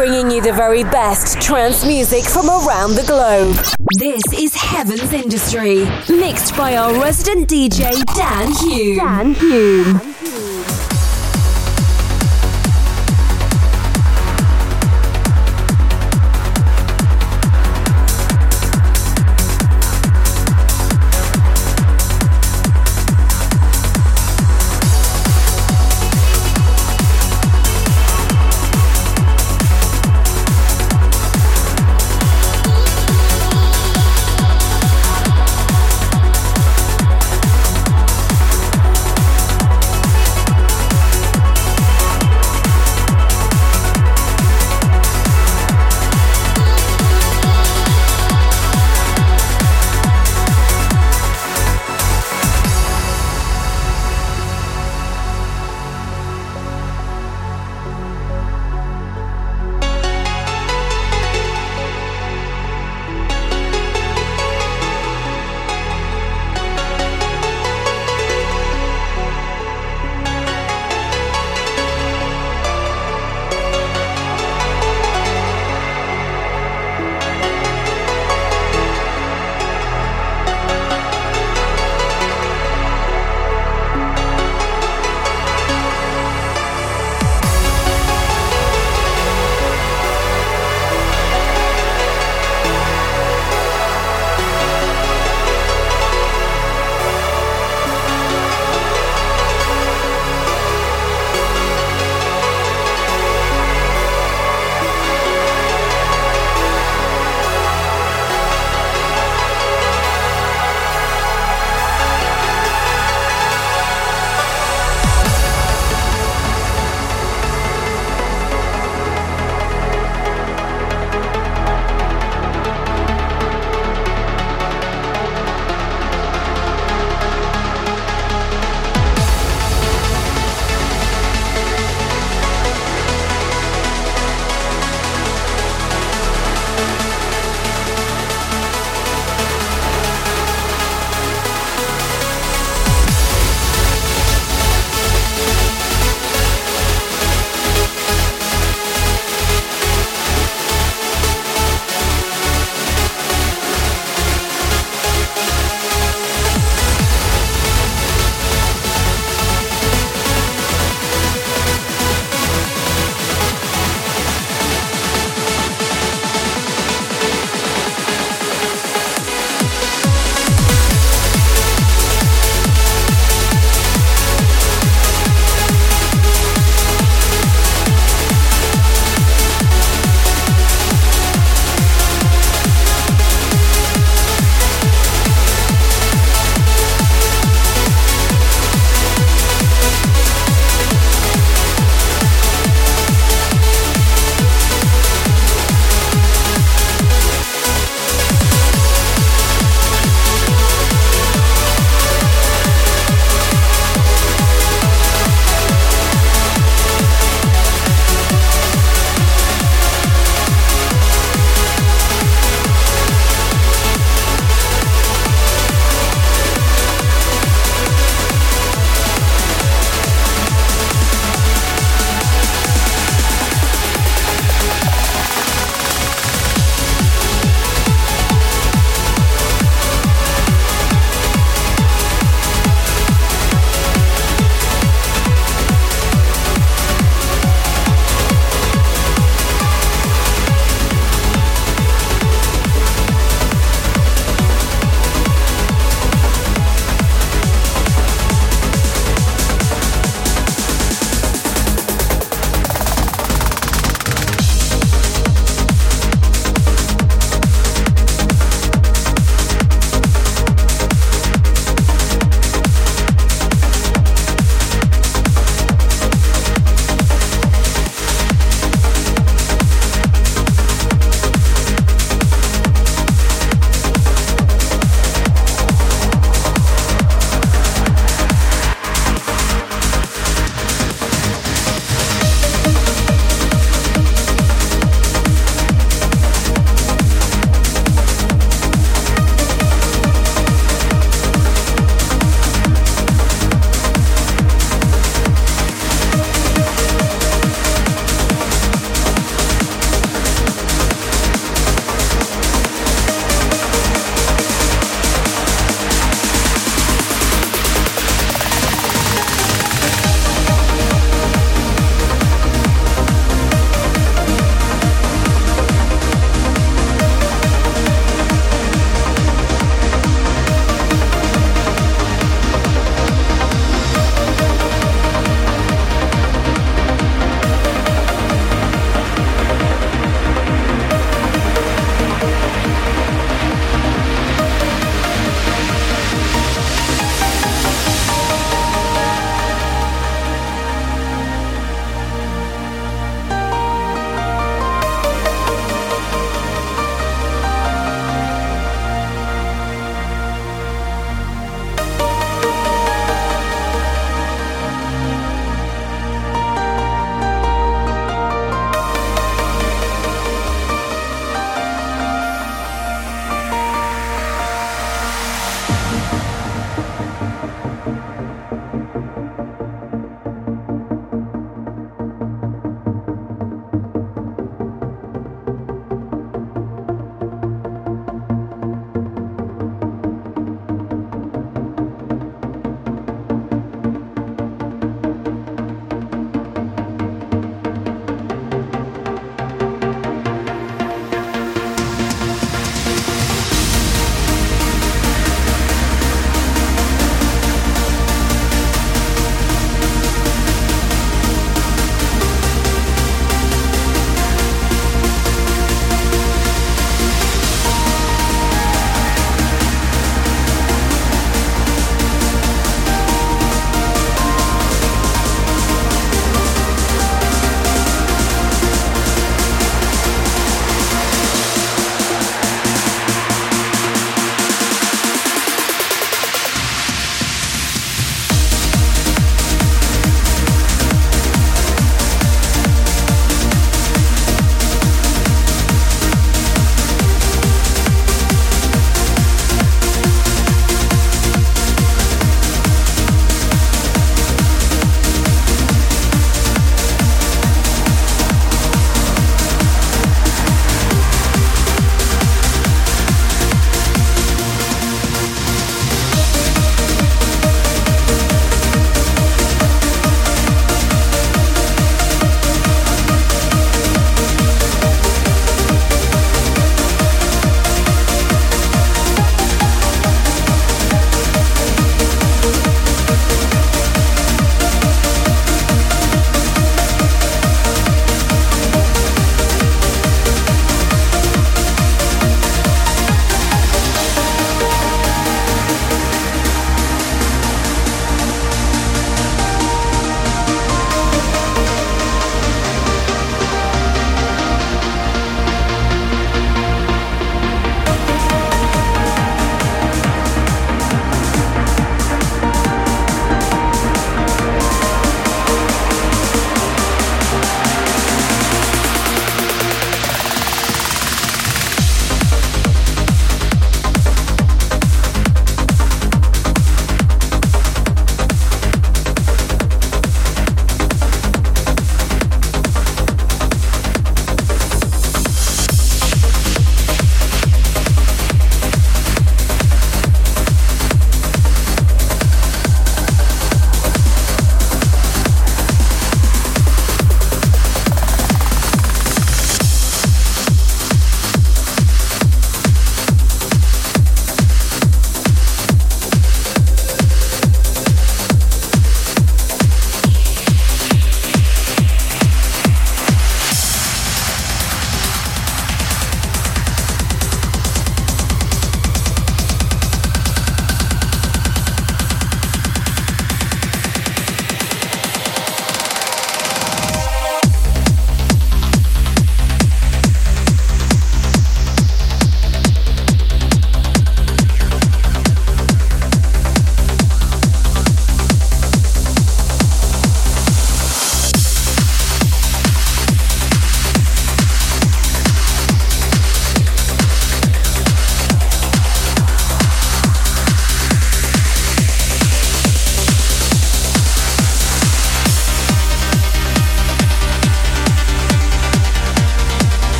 bringing you the very best trance music from around the globe. This is Heaven's Industry, mixed by our resident DJ Dan Hume. Dan Hume.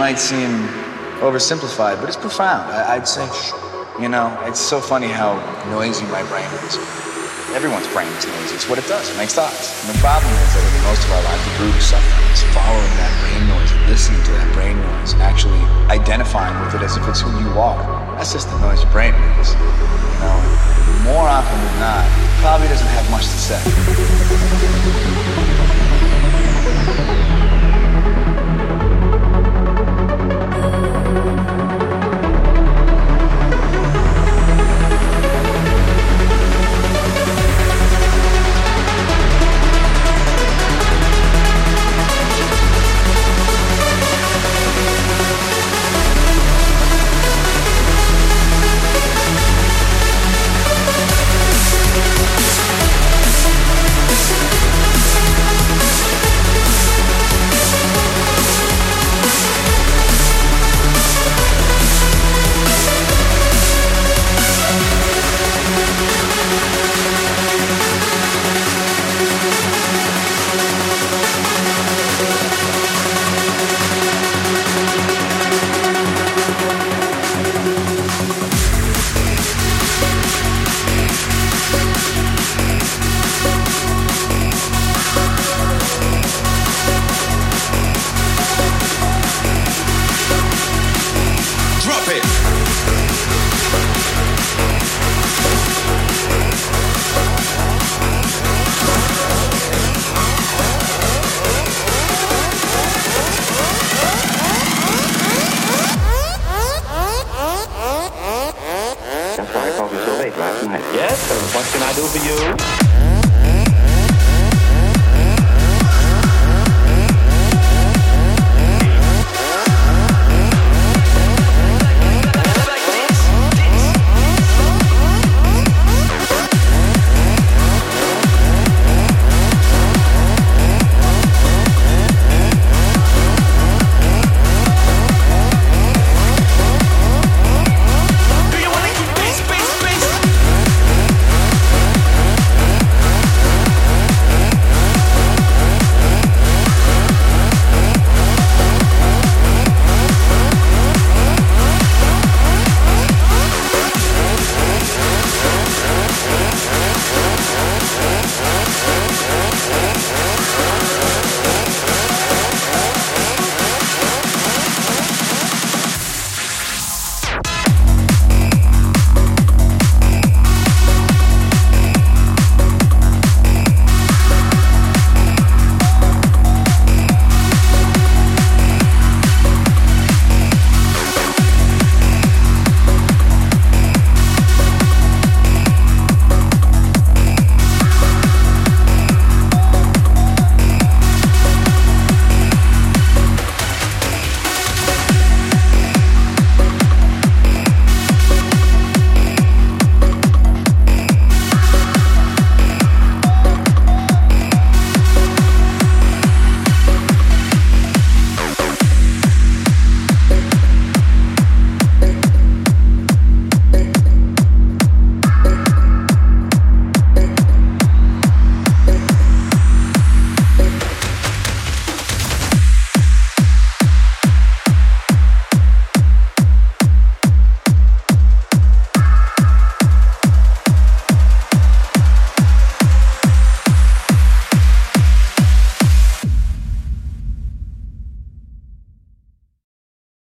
Might, seem oversimplified, but it's profound. I, I'd say, you know, it's so funny how noisy my brain is. Everyone's brain is noisy. It's what it does. It makes thoughts. And the problem is that in most of our lives, the root of suffering is following that brain noise, listening to that brain noise, actually identifying with it as if it's who you are. That's just the noise your brain makes. You know, more often than not, probably doesn't have much to say.